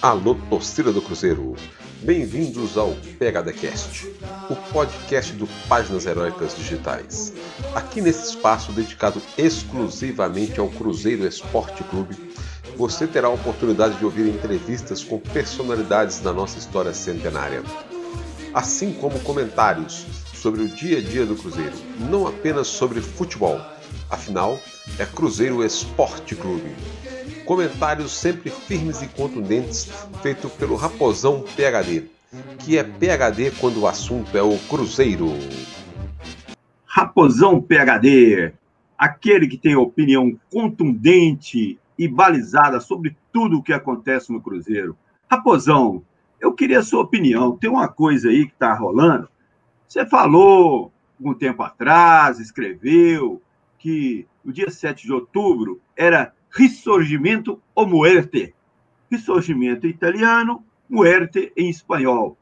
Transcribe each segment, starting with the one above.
Alô, torcida do Cruzeiro! Bem-vindos ao PHDcast, o podcast do Páginas Heróicas Digitais. Aqui nesse espaço dedicado exclusivamente ao Cruzeiro Esporte Clube, você terá a oportunidade de ouvir entrevistas com personalidades da nossa história centenária, assim como comentários sobre o dia a dia do Cruzeiro, não apenas sobre futebol. Afinal, é Cruzeiro Esporte Clube Comentários sempre firmes e contundentes, feito pelo Raposão PHD, que é PHD quando o assunto é o Cruzeiro. Raposão PHD, aquele que tem opinião contundente e balizada sobre tudo o que acontece no Cruzeiro. Raposão, eu queria a sua opinião. Tem uma coisa aí que está rolando. Você falou um tempo atrás, escreveu, que no dia 7 de outubro era Risorgimento ou Muerte. Risorgimento italiano, Muerte em espanhol.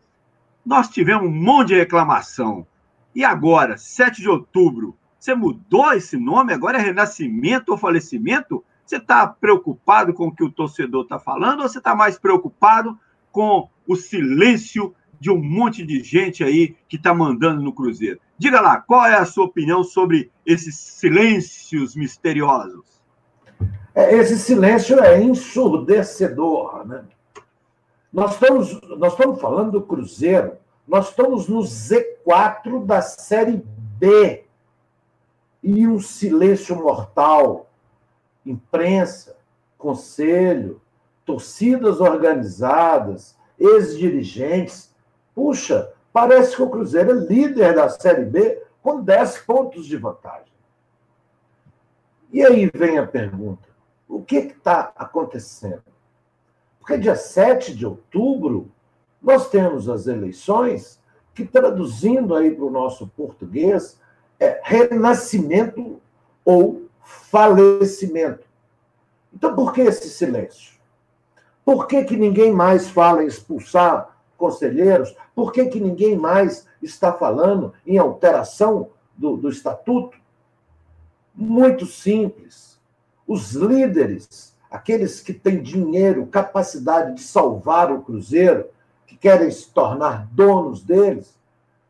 Nós tivemos um monte de reclamação. E agora, 7 de outubro, você mudou esse nome? Agora é renascimento ou falecimento? Você está preocupado com o que o torcedor está falando ou você está mais preocupado com o silêncio de um monte de gente aí que está mandando no Cruzeiro? Diga lá, qual é a sua opinião sobre esses silêncios misteriosos? É, esse silêncio é ensurdecedor. Né? Nós, estamos, nós estamos falando do Cruzeiro, nós estamos no Z4 da Série B. E um silêncio mortal. Imprensa, conselho, torcidas organizadas, ex-dirigentes. Puxa, parece que o Cruzeiro é líder da Série B com 10 pontos de vantagem. E aí vem a pergunta: o que está acontecendo? Porque dia 7 de outubro, nós temos as eleições que, traduzindo aí para o nosso português, é renascimento ou falecimento. Então, por que esse silêncio? Por que, que ninguém mais fala em expulsar conselheiros? Por que, que ninguém mais está falando em alteração do, do estatuto? Muito simples os líderes, aqueles que têm dinheiro, capacidade de salvar o Cruzeiro, que querem se tornar donos deles,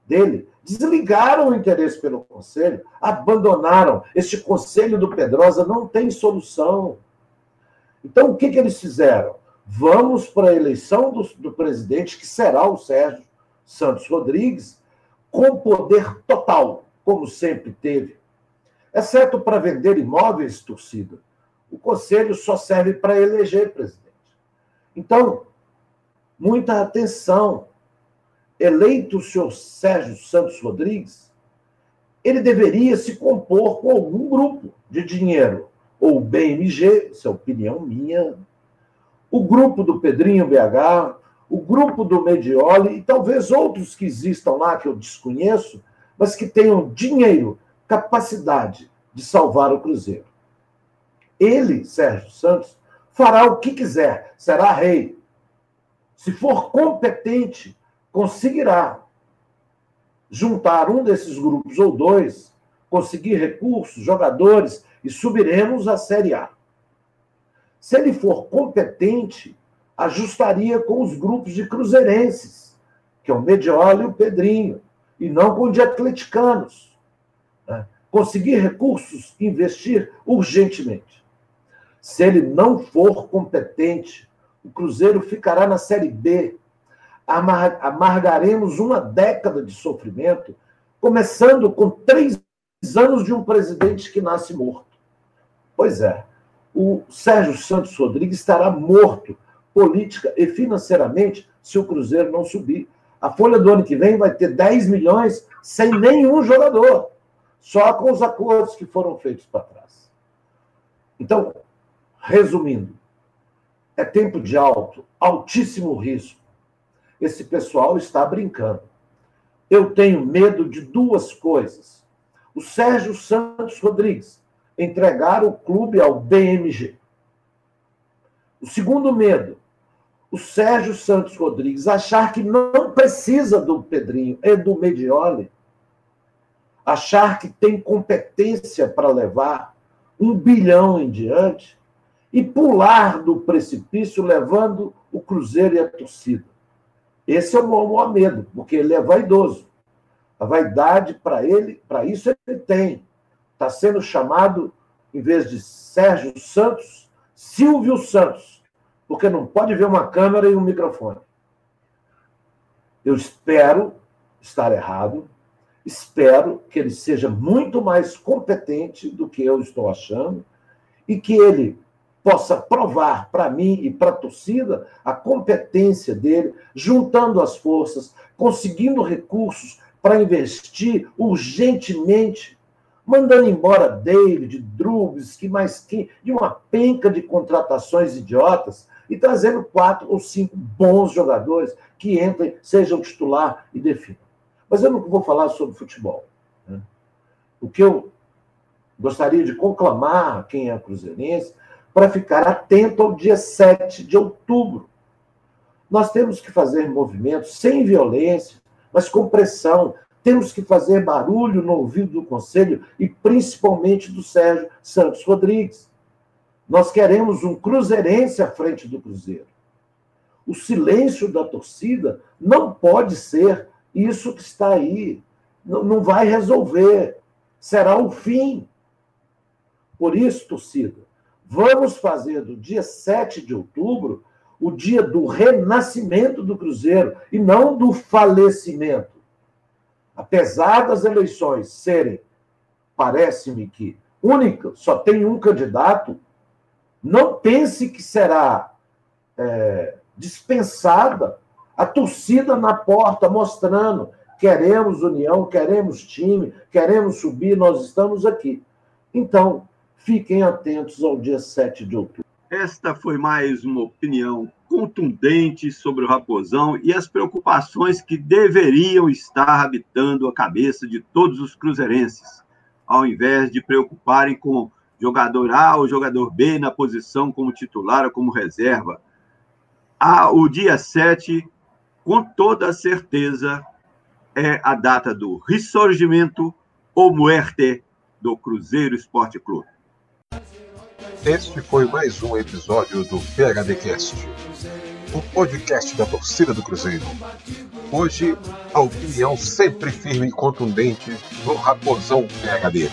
dele, desligaram o interesse pelo conselho, abandonaram. Este conselho do Pedrosa não tem solução. Então, o que, que eles fizeram? Vamos para a eleição do, do presidente, que será o Sérgio Santos Rodrigues, com poder total, como sempre teve. Exceto para vender imóveis, torcida o conselho só serve para eleger presidente. Então, muita atenção. Eleito o senhor Sérgio Santos Rodrigues, ele deveria se compor com algum grupo de dinheiro, ou BMG, isso é opinião minha, o grupo do Pedrinho BH, o grupo do Medioli e talvez outros que existam lá que eu desconheço, mas que tenham dinheiro, capacidade de salvar o Cruzeiro. Ele, Sérgio Santos, fará o que quiser, será rei. Se for competente, conseguirá juntar um desses grupos ou dois, conseguir recursos, jogadores e subiremos à Série A. Se ele for competente, ajustaria com os grupos de cruzeirenses, que é o Medioli e o Pedrinho, e não com de atleticanos. Né? Conseguir recursos, investir urgentemente. Se ele não for competente, o Cruzeiro ficará na Série B. Amar amargaremos uma década de sofrimento, começando com três anos de um presidente que nasce morto. Pois é, o Sérgio Santos Rodrigues estará morto política e financeiramente se o Cruzeiro não subir. A folha do ano que vem vai ter 10 milhões sem nenhum jogador, só com os acordos que foram feitos para trás. Então, Resumindo, é tempo de alto, altíssimo risco. Esse pessoal está brincando. Eu tenho medo de duas coisas. O Sérgio Santos Rodrigues entregar o clube ao BMG. O segundo medo, o Sérgio Santos Rodrigues achar que não precisa do Pedrinho e do Medioli, achar que tem competência para levar um bilhão em diante e pular do precipício levando o Cruzeiro e a torcida. Esse é o maior medo, porque ele é vaidoso. A vaidade, para ele, para isso ele tem. Está sendo chamado, em vez de Sérgio Santos, Silvio Santos, porque não pode ver uma câmera e um microfone. Eu espero estar errado, espero que ele seja muito mais competente do que eu estou achando e que ele possa provar para mim e para a torcida a competência dele, juntando as forças, conseguindo recursos para investir urgentemente, mandando embora David, Drubs, que mais quem, de uma penca de contratações idiotas e trazendo quatro ou cinco bons jogadores que entrem, sejam titular e definam. Mas eu não vou falar sobre futebol. Né? O que eu gostaria de conclamar quem é cruzeirense para ficar atento ao dia 7 de outubro. Nós temos que fazer movimentos sem violência, mas com pressão. Temos que fazer barulho no ouvido do Conselho e principalmente do Sérgio Santos Rodrigues. Nós queremos um cruzeirense à frente do Cruzeiro. O silêncio da torcida não pode ser isso que está aí. Não vai resolver. Será o fim. Por isso, torcida, vamos fazer do dia 7 de outubro o dia do renascimento do Cruzeiro e não do falecimento. Apesar das eleições serem, parece-me que, única, só tem um candidato, não pense que será é, dispensada a torcida na porta, mostrando: queremos união, queremos time, queremos subir, nós estamos aqui. Então, fiquem atentos ao dia 7 de outubro. Esta foi mais uma opinião contundente sobre o Raposão e as preocupações que deveriam estar habitando a cabeça de todos os cruzeirenses, ao invés de preocuparem com jogador A ou jogador B na posição como titular ou como reserva. Ah, o dia 7, com toda certeza, é a data do ressurgimento ou muerte do Cruzeiro Esporte Clube. Este foi mais um episódio do PHDcast, o podcast da torcida do Cruzeiro. Hoje, a opinião sempre firme e contundente do Raposão PHD.